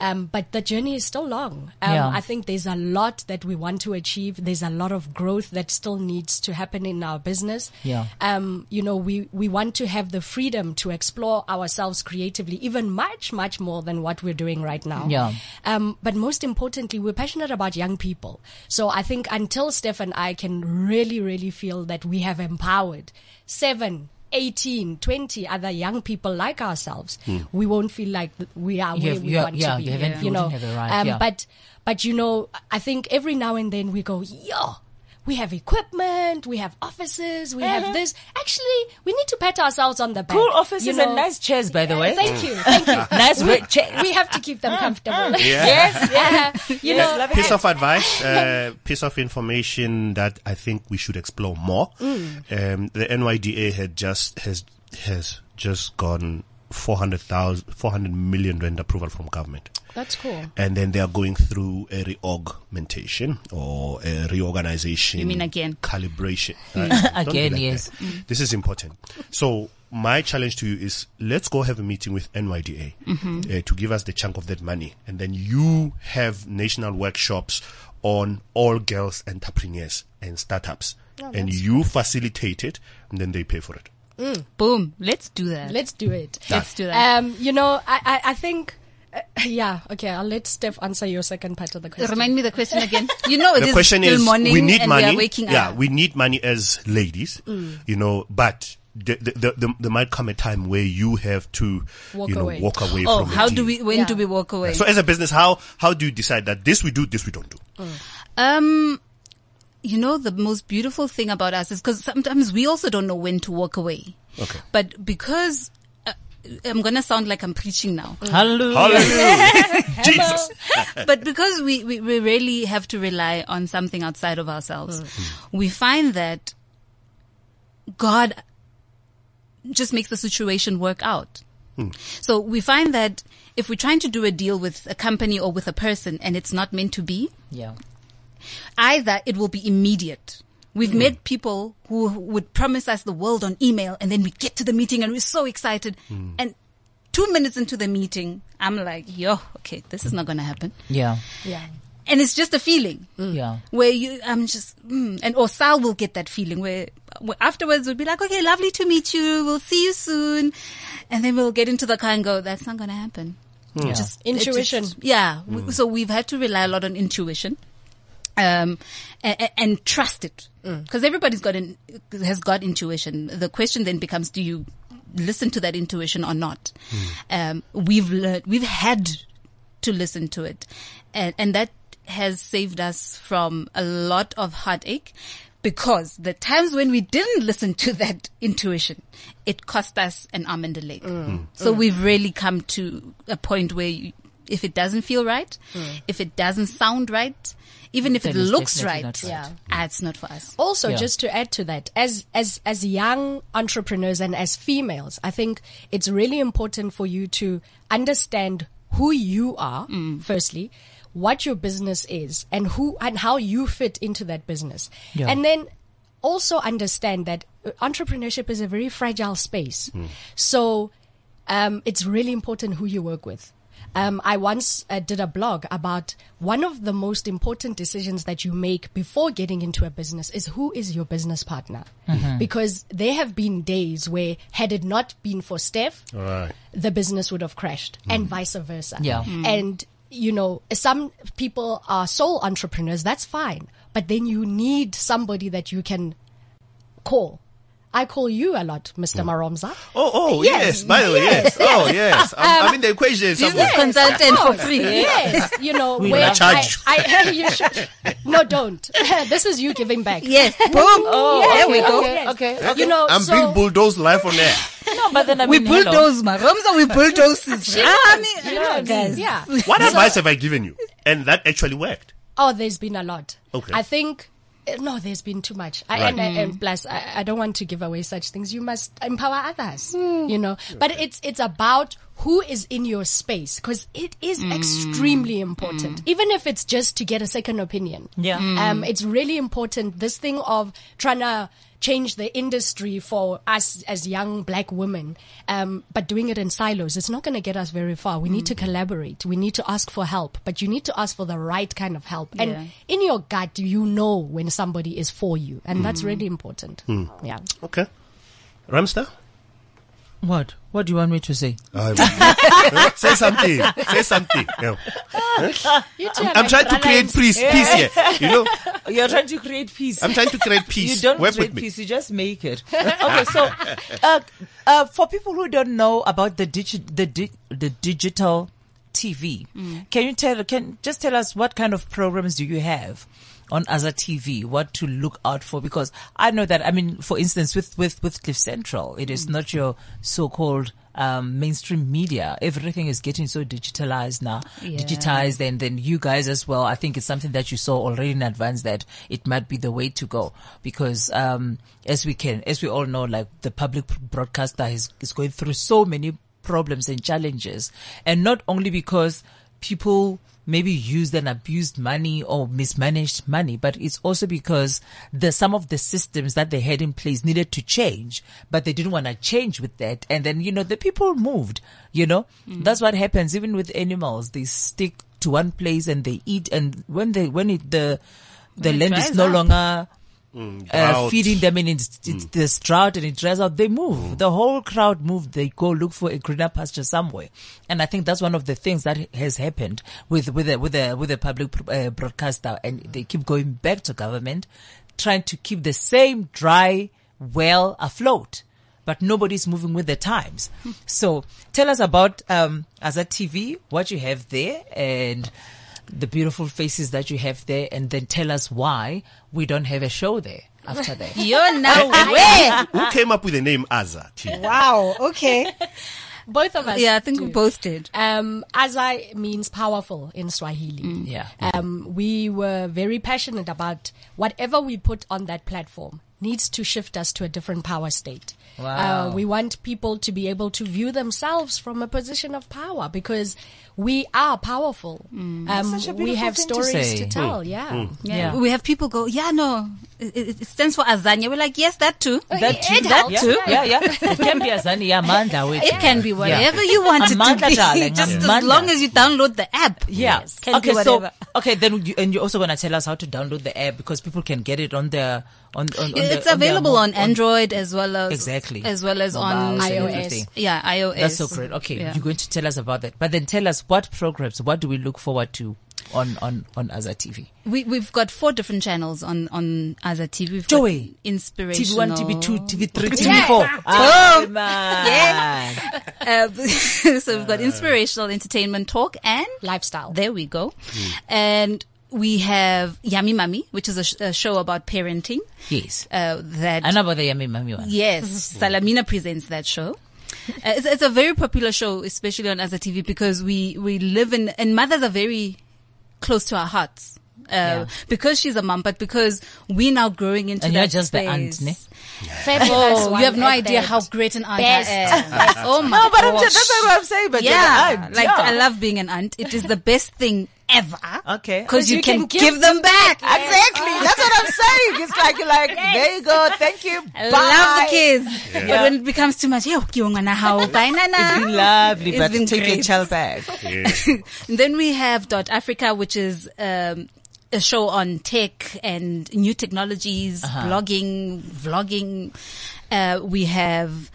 Um, but the journey is still long. Um, Yeah. I think there's a lot that we want to achieve. There's a lot of growth that still needs to happen in our business. Yeah. Um, you know, we, we want to have the freedom to explore ourselves creatively, even much, much more than what we're doing right now. Yeah. Um, but most importantly, we're passionate about young people. So I think until Steph and I can really, really feel that we have empowered seven, 18, 20 other young people like ourselves, we won't feel like we are where have- we want yeah, to be. you you know, wouldn't have the right, um, yeah. but, but you know, I think every now and then we go, yo, we have equipment, we have offices, we have this. Actually, we need to pat ourselves on the back. Uh-huh. Cool offices you know. and nice chairs, by the way. Thank you, thank you. [laughs] Nice red chairs. we have to keep them comfortable. [laughs] Yes, yeah. [laughs] You Yes, know, love it. Piece of advice, uh, piece of information that I think we should explore more. Um, the NYDA had just has has just gone 400,000 400 million rand approval from government. That's cool. and then they are going through a reaugmentation or a reorganization. You mean again? Calibration. Uh, Again, like yes. that. This is important. So my challenge to you is let's go have a meeting with NYDA uh, to give us the chunk of that money, and then you have national workshops on all girls entrepreneurs and startups, and you facilitate it, and then they pay for it. Boom. Let's do that. Let's do it. Let's do that. Um, you know, I, I, I think, uh, yeah, okay, I'll let Steph answer your second part of the question. Remind me the question again. You know, it the question still is morning we need and money we are waking yeah up. we need money as ladies Mm. you know but the, the, the, the, there might come a time where you have to Walk you know away. walk away oh, from how do we? When Yeah. do we walk away? so as a business how how do you decide that this we do this we don't do Um, you know, the most beautiful thing about us is because sometimes we also don't know when to walk away. Okay. But because I'm gonna sound like I'm preaching now, Hallelujah. hallelujah [laughs] jesus but because we, we, we really have to rely on something outside of ourselves, hmm. we find that God just makes the situation work out. Hmm. So we find that if we're trying to do a deal with a company or with a person and it's not meant to be, Yeah. either it will be immediate. We've hmm. met people who would promise us the world on email and then we get to the meeting and we're so excited. Hmm. And two minutes into the meeting, I'm like, yo, okay, this is not going to happen. Yeah. Yeah. and it's just a feeling hmm. Yeah. where you, I'm just, mm, and or Sal will get that feeling where, where afterwards we'll be like, okay, lovely to meet you. We'll see you soon. And then we'll get into the car and go, that's not going to happen. Yeah. Just it just- Intuition. yeah. We- So we've had to rely a lot on intuition. Um, and, and trust it. Mm. Cause everybody's got in, has got intuition. The question then becomes, do you listen to that intuition or not? Hmm. Um, we've learned, we've had to listen to it. And, and that has saved us from a lot of heartache because the times when we didn't listen to [laughs] that intuition, it cost us an arm and a leg. Mm. Hmm. Mm. So we've really come to a point where you, if it doesn't feel right, if it doesn't sound right, even if it Then it's looks right, right. Yeah. ah, it's not for us. Also, Yeah. just to add to that, as as as young entrepreneurs and as females, I think it's really important for you to understand who you are. Firstly, what your business is, and who and how you fit into that business, Yeah. and then also understand that uh, entrepreneurship is a very fragile space. So, um, it's really important who you work with. Um, I once uh, did a blog about one of the most important decisions that you make before getting into a business is who is your business partner. Because there have been days where had it not been for Steph, Right. the business would have crashed and vice versa. Yeah. And, you know, some people are sole entrepreneurs. That's fine. But then you need somebody that you can call. I call you a lot, Mr. Hmm. Maromza. Oh, oh, Yes, yes. By the way, yes. yes, Oh, yes. I'm, I'm in the equation um, somewhere. Business consultant for free. Eh? Yes, you know, We where charge I, I, [laughs] you should, no, don't. [laughs] this is you giving back. Yes. [laughs] Oh, Boom. Oh, there we go. Yes. Okay. You know, I'm so, being bulldozed live on air. No, but then I We mean, hello. bulldoze, Maromza. We bulldoze. Ah, I mean, you know, guys. yeah. What advice have I given you? And that actually worked. Oh, there's been a lot. Okay. I think. No, there's been too much. I, Right. and, and mm. plus, I, I don't want to give away such things. You must empower others, mm. you know. But it's it's about who is in your space because it is mm. extremely important. Even if it's just to get a second opinion. Yeah. Um, it's really important. This thing of trying to change the industry for us as young black women, um, but doing it in silos, it's not going to get us very far. We need to mm. collaborate. We need to ask for help, but you need to ask for the right kind of help. And in your gut, you know when somebody is for you, and that's mm. really important. Hmm. Yeah. Okay. Ramster? What? What do you want me to say? [laughs] say something. Say something. Yeah. [laughs] You two are I'm like trying to create and peace, peace here. You know, [laughs] You're trying to create peace. I'm trying to create peace. you don't Work create with me. peace, you just make it. okay, so uh, uh, for people who don't know about the digi- the di- the digital TV, can you tell can just tell us what kind of programs do you have on Azza TV? What to look out for? Because I know that I mean, for instance, with with with Cliff Central, it is not your so-called um, mainstream media. Everything is getting so digitalized now, Yeah. digitized, and then you guys as well. I think it's something that you saw already in advance that it might be the way to go because, um, as we can, as we all know, like the public broadcaster is, is going through so many problems and challenges, and not only because people maybe used and abused money or mismanaged money, but it's also because the some of the systems that they had in place needed to change, but they didn't want to change with that. And then, you know, the people moved, you know, mm. that's what happens even with animals. They stick to one place and they eat. And when they, when it, the, the When land is no up. longer uh, feeding them and it's, it's there's drought and it dries out, they move. The whole crowd move. They go look for a greener pasture somewhere. And I think that's one of the things that has happened with, with a, with a, with a public uh, broadcaster and they keep going back to government trying to keep the same dry well afloat. But nobody's moving with the times. So tell us about, um, Azza TV, what you have there and the beautiful faces that you have there and then tell us why we don't have a show there after that. [laughs] You're now where? Who came up with the name Azza? TV? Wow. Okay. [laughs] Both of us. Yeah, I think we both did. Um, Azai means powerful in Swahili. Yeah. Um, we were very passionate about whatever we put on that platform needs to shift us to a different power state. Wow. Uh, we want people to be able to view themselves from a position of power because we are powerful. Um, such a we have thing to stories say. to, tell. Yeah. Yeah. Yeah. We have people go, yeah, no, it, it it stands for Azania. We're like, yes, that too. That too. it that helps. too. Yeah, yeah. It can be azania, amanda. Manda. It can be whatever you want it to Amanda, be. darling, [laughs] Just as long as you download the app. Yeah. Yes, can okay. be So okay, then you, and you're also gonna tell us how to download the app because people can get it on their on on. on their- it's on their available mo- on Android as well as Exactly. as well as on Mobiles and iOS. Yeah, iOS. That's so great. Okay, Yeah. you're going to tell us about that, but then tell us what programs, what do we look forward to on on on Azza TV? We we've got four different channels on on Azza TV. We've Joey, got inspirational TV one, TV two, TV three, TV Yeah. four. Boom. Ah, man. Uh, so we've got inspirational entertainment talk and Lifestyle. There we go. And we have Yummy Mummy, which is a, sh- a show about parenting. Yes. Uh, that I know about the yummy mummy one. Yes, Salamina presents that show. Uh, it's, it's a very popular show, especially on Azza TV, because we, we live in, and mothers are very close to our hearts. Uh, Yeah. because she's a mom, but because we're now growing into And that you're just the aunt, ne? Fabulous Oh, one you have no idea that. how great an aunt Best. I am. [laughs] oh my god. No, but I'm just, that's what I'm saying. But yeah, you're the aunt, like yeah. I love being an aunt. It is the best thing ever. Okay. Because you, you can, can give, give them back. Exactly. That's what I'm saying. It's [laughs] like you're like, there you go. Thank you. I Bye. love the kids. But when it becomes too much, yo, ke o ngwana hao, bye, nana. It's been lovely, It's but been take your great. child back. [laughs] And then we have Dot Africa, which is um, a show on tech and new technologies, Uh-huh. blogging, vlogging. Uh, we have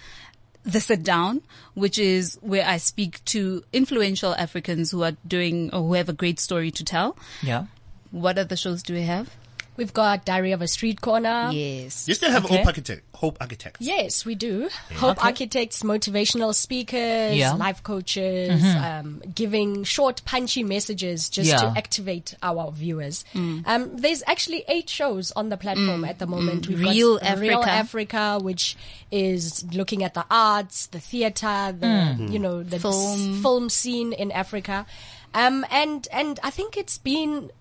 the sit down, which is where I speak to influential Africans who are doing or who have a great story to tell. Yeah. What other shows do we have? We've got Diary of a Street Corner. Yes. You still have Okay. Hope Architect. Hope Architects. Yes, we do. Hope Architects, motivational speakers, Yeah. life coaches, um, giving short, punchy messages just Yeah. to activate our viewers. Um, there's actually eight shows on the platform at the moment. We've Real got Real Africa. Africa, which is looking at the arts, the theater, the you know the Film. s- film scene in Africa, um, and and I think it's been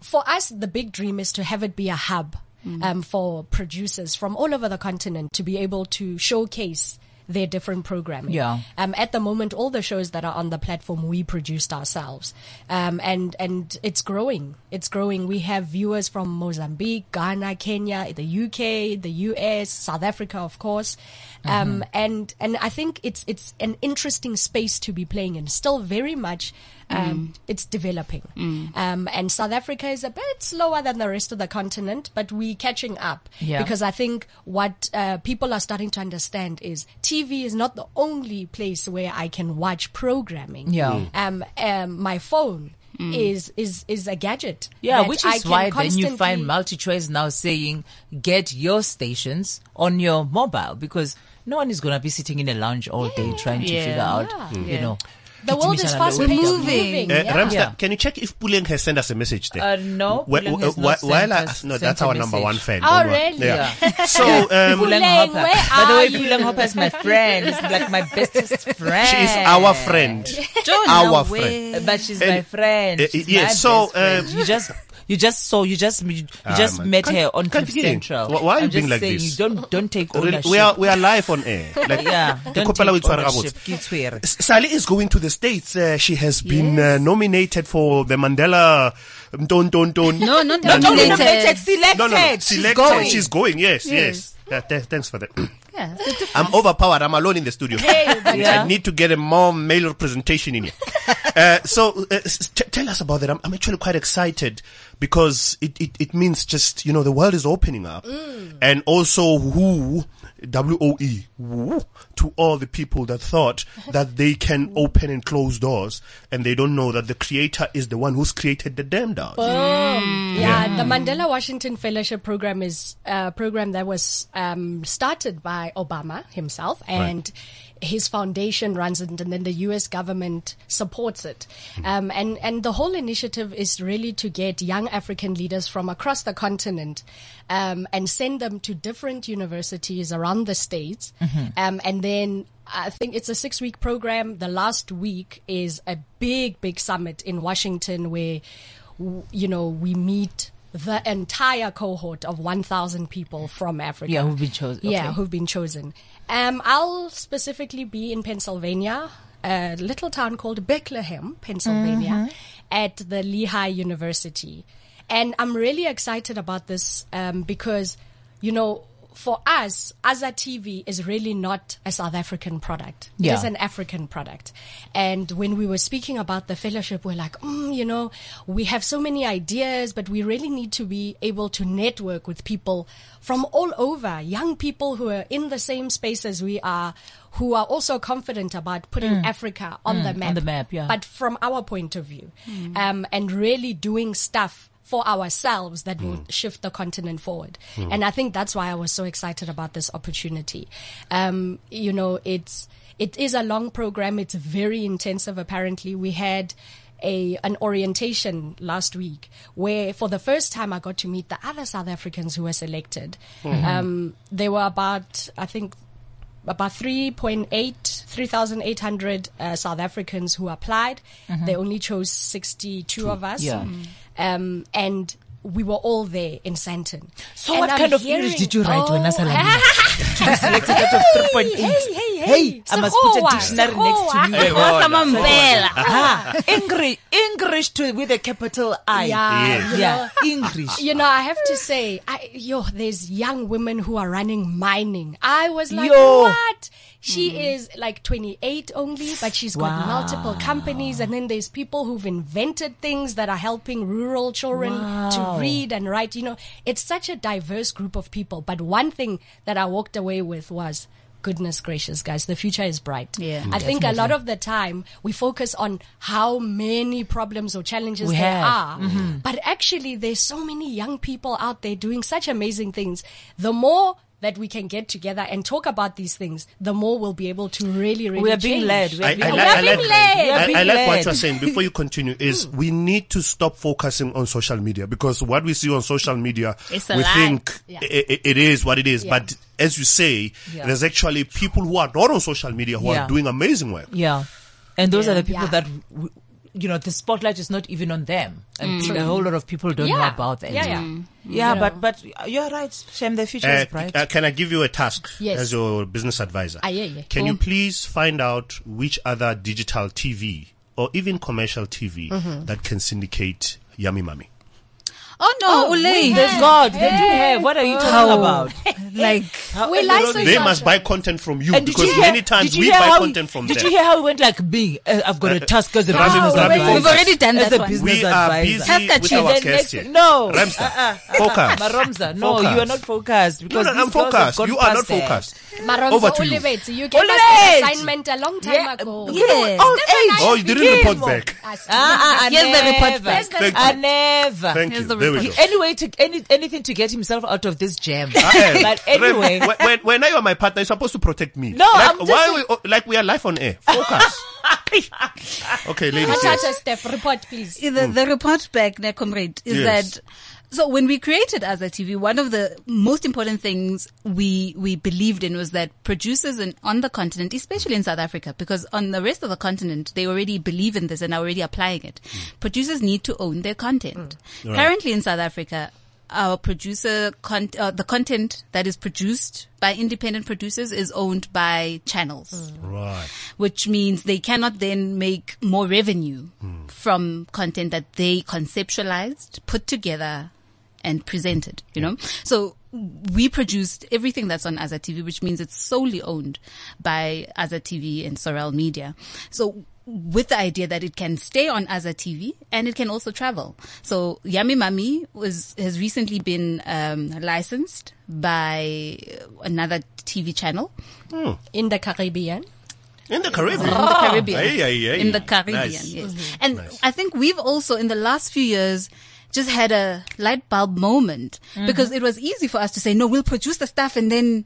for us, the big dream is to have it be a hub um, for producers from all over the continent to be able to showcase their different programming. Yeah. Um, at the moment, all the shows that are on the platform we produced ourselves, um, and and it's growing. It's growing. We have viewers from Mozambique, Ghana, Kenya, the UK, the US, South Africa, of course. Um, and and I think it's it's an interesting space to be playing in. Still very much. Um, It's developing, um, and South Africa is a bit slower than the rest of the continent, but we're catching up Yeah. because I think what uh, people are starting to understand is TV is not the only place where I can watch programming. Yeah. Um, um, my phone is is is a gadget. Yeah, which is why then you constantly- find MultiChoice now saying get your stations on your mobile because no one is going to be sitting in a lounge all day trying to Yeah. figure out, Yeah. you know. The world is fast paced, moving. moving. Uh, yeah. Ramstar, Yeah. can you check if Puleng has sent us a message there? Uh, no, Wh- Puleng wh- has wh- not while sent I, us- no, sent that's our number message. one fan. Oh, really? Yeah. Yeah. So, [laughs] um, Puleng Puleng, Hopper. where By the way, are Puleng? Hopper is my friend. He's like my bestest [laughs] friend. she is our friend. Don't Our know friend. where- But she's And- my friend. Uh, She's yes, my so, best friend. um, you just you just saw you just you Ah, just man. met Can't- her on can't Cliff be kidding. Central. Why- why are you I'm being like saying, this? You don't don't take Really, ownership. we are we are live on air. [laughs] Like, yeah. Don't kopela o take itshware ownership. gabotse. Ke itshwere. S- Sally is going to the States. Uh, she has been uh, nominated for the Mandela Don Don Don. No, not Not only nominated. nominated, selected. No, no, no. She's going. She's going. Yes, yes. Yes. Yeah, th- thanks for that. [clears throat] Yeah, it's a different- I'm overpowered. I'm alone in the studio. Yeah. I need to get a more male representation in here. [laughs] uh, so uh, s- t- tell us about that. I'm, I'm actually quite excited because it, it, it means just, you know, the world is opening up. And also who, W-O-E, woo, to all the people that thought [laughs] that they can open and close doors and they don't know that the creator is the one who's created the damn doors. Boom. Yeah, the Mandela Washington Fellowship Program is a program that was um, started by Obama himself, and his foundation runs it, and then the U.S. government supports it. Um, and and the whole initiative is really to get young African leaders from across the continent um, and send them to different universities around the states, um, and then. I think it's a six week program. The last week is a big, big summit in Washington where you know, we meet the entire cohort of 1,000 people from Africa. Yeah, who've been chosen. Yeah, who've been chosen. Um, I'll specifically be in Pennsylvania, a little town called Bethlehem, Pennsylvania, Mm-hmm. at the Lehigh University. And I'm really excited about this um, because, you know, for us, Azza TV is really not a South African product. Yeah. It is an African product. And when we were speaking about the fellowship, we're like, mm, you know, we have so many ideas, but we really need to be able to network with people from all over, young people who are in the same space as we are, who are also confident about putting Africa on the map. On the map, yeah. But from our point of view, um, and really doing stuff for ourselves that will shift the continent forward. And I think that's why I was so excited about this opportunity. Um, you know, it's, it is a long program. It's very intensive. Apparently we had a, an orientation last week where for the first time I got to meet the other South Africans who were selected. Um, there were about, I think, about 3.8, 3,800 uh, South Africans who applied. They only chose 62 of us. Yeah. Um, and we were all there in Sandton. So And what I'm kind of hearing- English did you write when I said Oh, [laughs] to be selected out of 3.8? Hey, hey, hey. Hey, I must put a Sekgowa, dictionary next to Sekgowa. me. Hey, Wona. Ah, English, English to, with a capital I. Yeah, Yes. you Yeah, know, English. You know, I have to say, I, yo, there's young women who are running mining. I was like, Yo. what? She mm-hmm. is like 28 only, but she's got Wow. multiple companies. And then there's people who've invented things that are helping rural children to read and write. You know, it's such a diverse group of people. But one thing that I walked away with was, goodness gracious, guys, the future is bright. Yeah. I think a lot of the time we focus on how many problems or challenges We there have. are. Mm-hmm. But actually, there's so many young people out there doing such amazing things. The more that we can get together and talk about these things, the more we'll be able to really, really We are being led. We are I, being I, We like, are being led. I, I like what you're saying. Before you [laughs] continue, is we need to stop focusing on social media because what we see on social media, we lie. think Yeah. i- i- it is what it is. Yeah. But as you say, Yeah. there's actually people who are not on social media who Yeah. are doing amazing work. Yeah. And those Yeah. are the people Yeah. that, w- you know, the spotlight is not even on them. And a whole lot of people don't know about that. Yeah, yeah. Yeah, Yeah. but, but you're right, Shem, the future Uh, is bright. uh, can I give you a task Yes. as your business advisor? Ah, yeah, yeah. Can you Mm. please find out which other digital TV or even commercial TV Mm-hmm. that can syndicate Yummy Mummy? Oh no, oh, Ule. There's God. They do have. What are you talking How? about? [laughs] like We license They our must buy content from you And because you hear, many times we buy how, content from Did them. Did you hear how it went like me? Uh, I've got a uh, task as a Rami, business Rami, advisor. We've already done As that a one. business we are busy with our Then guest next- here. No. Ramstar, Uh-uh. focus. Maromza, no, Focus. you are not focused. Because no, these I'm girls focused. You are not focused. Maromzo Over to you. Ulibetsi, you gave us an assignment a long time Yeah, ago. you know, Yes. Oh, you didn't Begin. report back. Us. Ah, ah, I Here's the report never. back. I ah, never. Thank you. The There we go. report. Anyway, to any, anything to get himself out of this jam. Eh, [laughs] but anyway, when, when, when you are my partner, you're supposed to protect me. No, like, I'm just why saying- we, oh, like we are live on air. Focus. [laughs] okay, ladies. Matata Yes. Steph, report please. the, the report back, ne, comrade, is Yes. that so when we created Azza TV, one of the most important things we we believed in was that producers in, on the continent, especially in South Africa, because on the rest of the continent they already believe in this and are already applying it. Mm. Producers need to own their content. Mm. Right. Currently in South Africa, our producer con- uh, the content that is produced by independent producers is owned by channels mm. Right. which means they cannot then make more revenue from content that they conceptualized, put together, and presented, you know? So we produced everything that's on Azza TV, which means it's solely owned by Azza TV and Sorel Media. So with the idea that it can stay on Azza TV and it can also travel. So Yummy Mummy was, has recently been, um, licensed by another TV channel In the Caribbean. In the Caribbean. in the Caribbean. Ay, ay, ay. In the Caribbean, Nice. yes. And Nice. I think we've also, in the last few years, just had a light bulb moment mm-hmm. because it was easy for us to say, no, we'll produce the stuff and then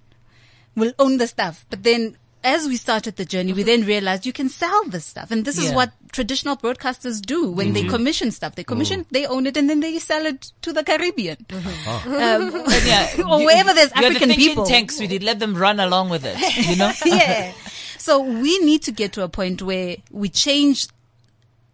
we'll own the stuff. But then as we started the journey, we mm-hmm. then realized you can sell this stuff. And this is what traditional broadcasters do when they mm-hmm. commission stuff. They commission, oh. they own it and then they sell it to the Caribbean. Um, ah. [laughs] yeah, or [laughs] wherever there's African the people. tank, sweetie. Let them run along with it. You know. [laughs] yeah. So we need to get to a point where we change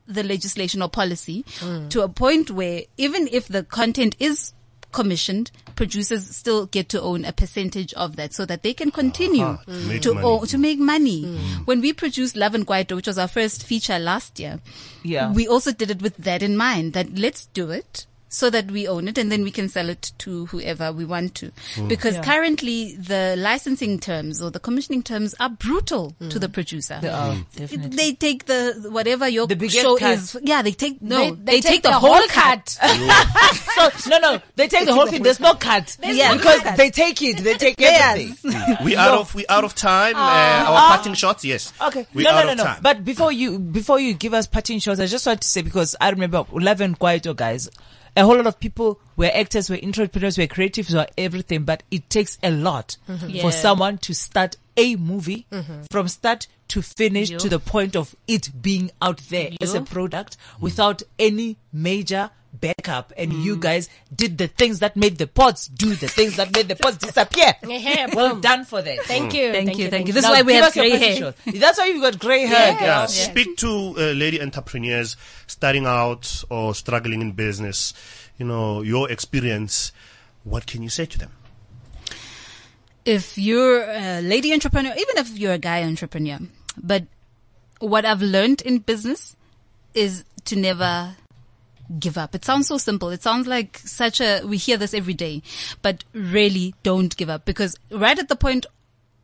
the legislation or policy mm. to a point where even if the content is commissioned, producers still get to own a percentage of that so that they can continue ah, to make to money. own, to make money. Mm. When we produced Love and Kwaito, which was our first feature last year, Yeah. we also did it with that in mind that let's do it so that we own it and then we can sell it to whoever we want to. Mm. Because Yeah. currently the licensing terms or the commissioning terms are brutal to the producer. They are, Mm. They take the whatever your The show cut. is. Yeah, they take no. They, They, take, the, whole cut. [laughs] so no, no, they take the whole thing. There's no cut. Yeah. because they take it. They take everything. [laughs] we out of we out of time. Uh, our parting shots, yes. Okay. we no, out no, of no, no. time. But before you, before you give us parting shots, I just want to say because I remember Love and Kwaito guys, a whole lot of people were actors, were entrepreneurs, were creatives, were everything, but it takes a lot mm-hmm. for Yeah. someone to start a movie mm-hmm. from start to finish Yo. to the point of it being out there as a product without any major backup and you guys did the things that made the pods do the things that made the pods disappear. [laughs] Well done for that. Thank you. Thank you, thank you. This Now is why we give have grey hair. That's why you've got grey hair. Yeah. girl. yeah, speak to uh, lady entrepreneurs starting out or struggling in business. You know your experience. What can you say to them? if you're a lady entrepreneur, even if you're a guy entrepreneur, but what I've learned in business is to never give up. It sounds so simple. It sounds like such a, we hear this every day, but really don't give up because right at the point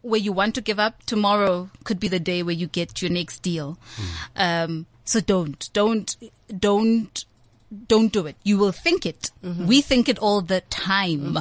where you want to give up, tomorrow could be the day where you get your next deal. Um, so don't, don't, don't, don't do it. You will think it. We think it all the time.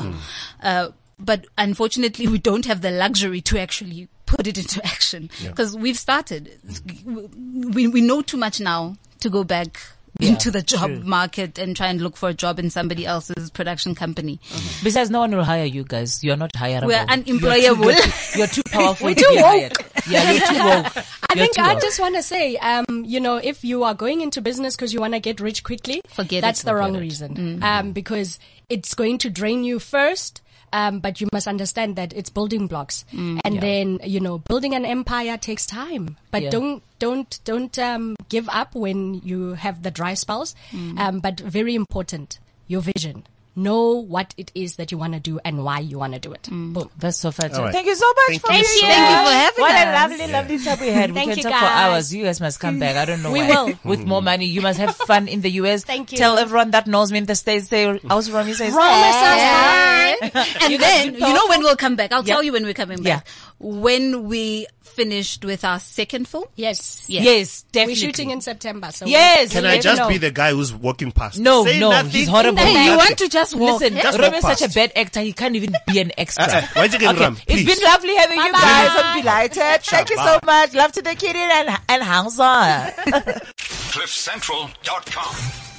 Uh, but unfortunately, we don't have the luxury to actually put it into action because we've started. We, we know too much now to go back into the job true. market and try and look for a job in somebody else's production company. Besides, no one will hire you guys. You're not hireable. We're unemployable. You're too, you're [laughs] too powerful We're to too be woke. hired. Yeah, you're too [laughs] woke. I You're think I woke. just want to say, um, you know, if you are going into business because you want to get rich quickly, Forget that's it. the wrong it. reason. Um, because it's going to drain you first. Um, but you must understand that it's building blocks, and Yeah. then you know, building an empire takes time. But Yeah. don't don't don't um, give up when you have the dry spells. Um, but very important, your vision. Know what it is that you want to do and why you want to do it. Mm. Boom. That's so fun. All right. Thank you so much Thank for you being so here. Thank you for having What a us. lovely, lovely time we had. we Thank can you, talk for hours. You guys must come back. I don't know We why. will. [laughs] With more money. You must have fun in the US. [laughs] Thank you. Tell everyone that knows me in the States. Say, how's Romy says, Romy says "Hey." and then, you know when we'll come back? I'll Yeah. tell you when we're coming back. When we finished with our second film. Yes. Yeah. Yes, definitely. We're shooting in September. So Yes. Can I just know. be the guy who's walking past? No, Say no, nothing. he's horrible. Hey, you want to just walk? Listen, Just Romy is such a bad actor. He can't even be an extra. Uh-uh. Why did Okay, rum? it's Please. been lovely having you Bye-bye. guys. I'm delighted. Thank you so much. Love to the kid and and hands [laughs] on. CliffCentral.com.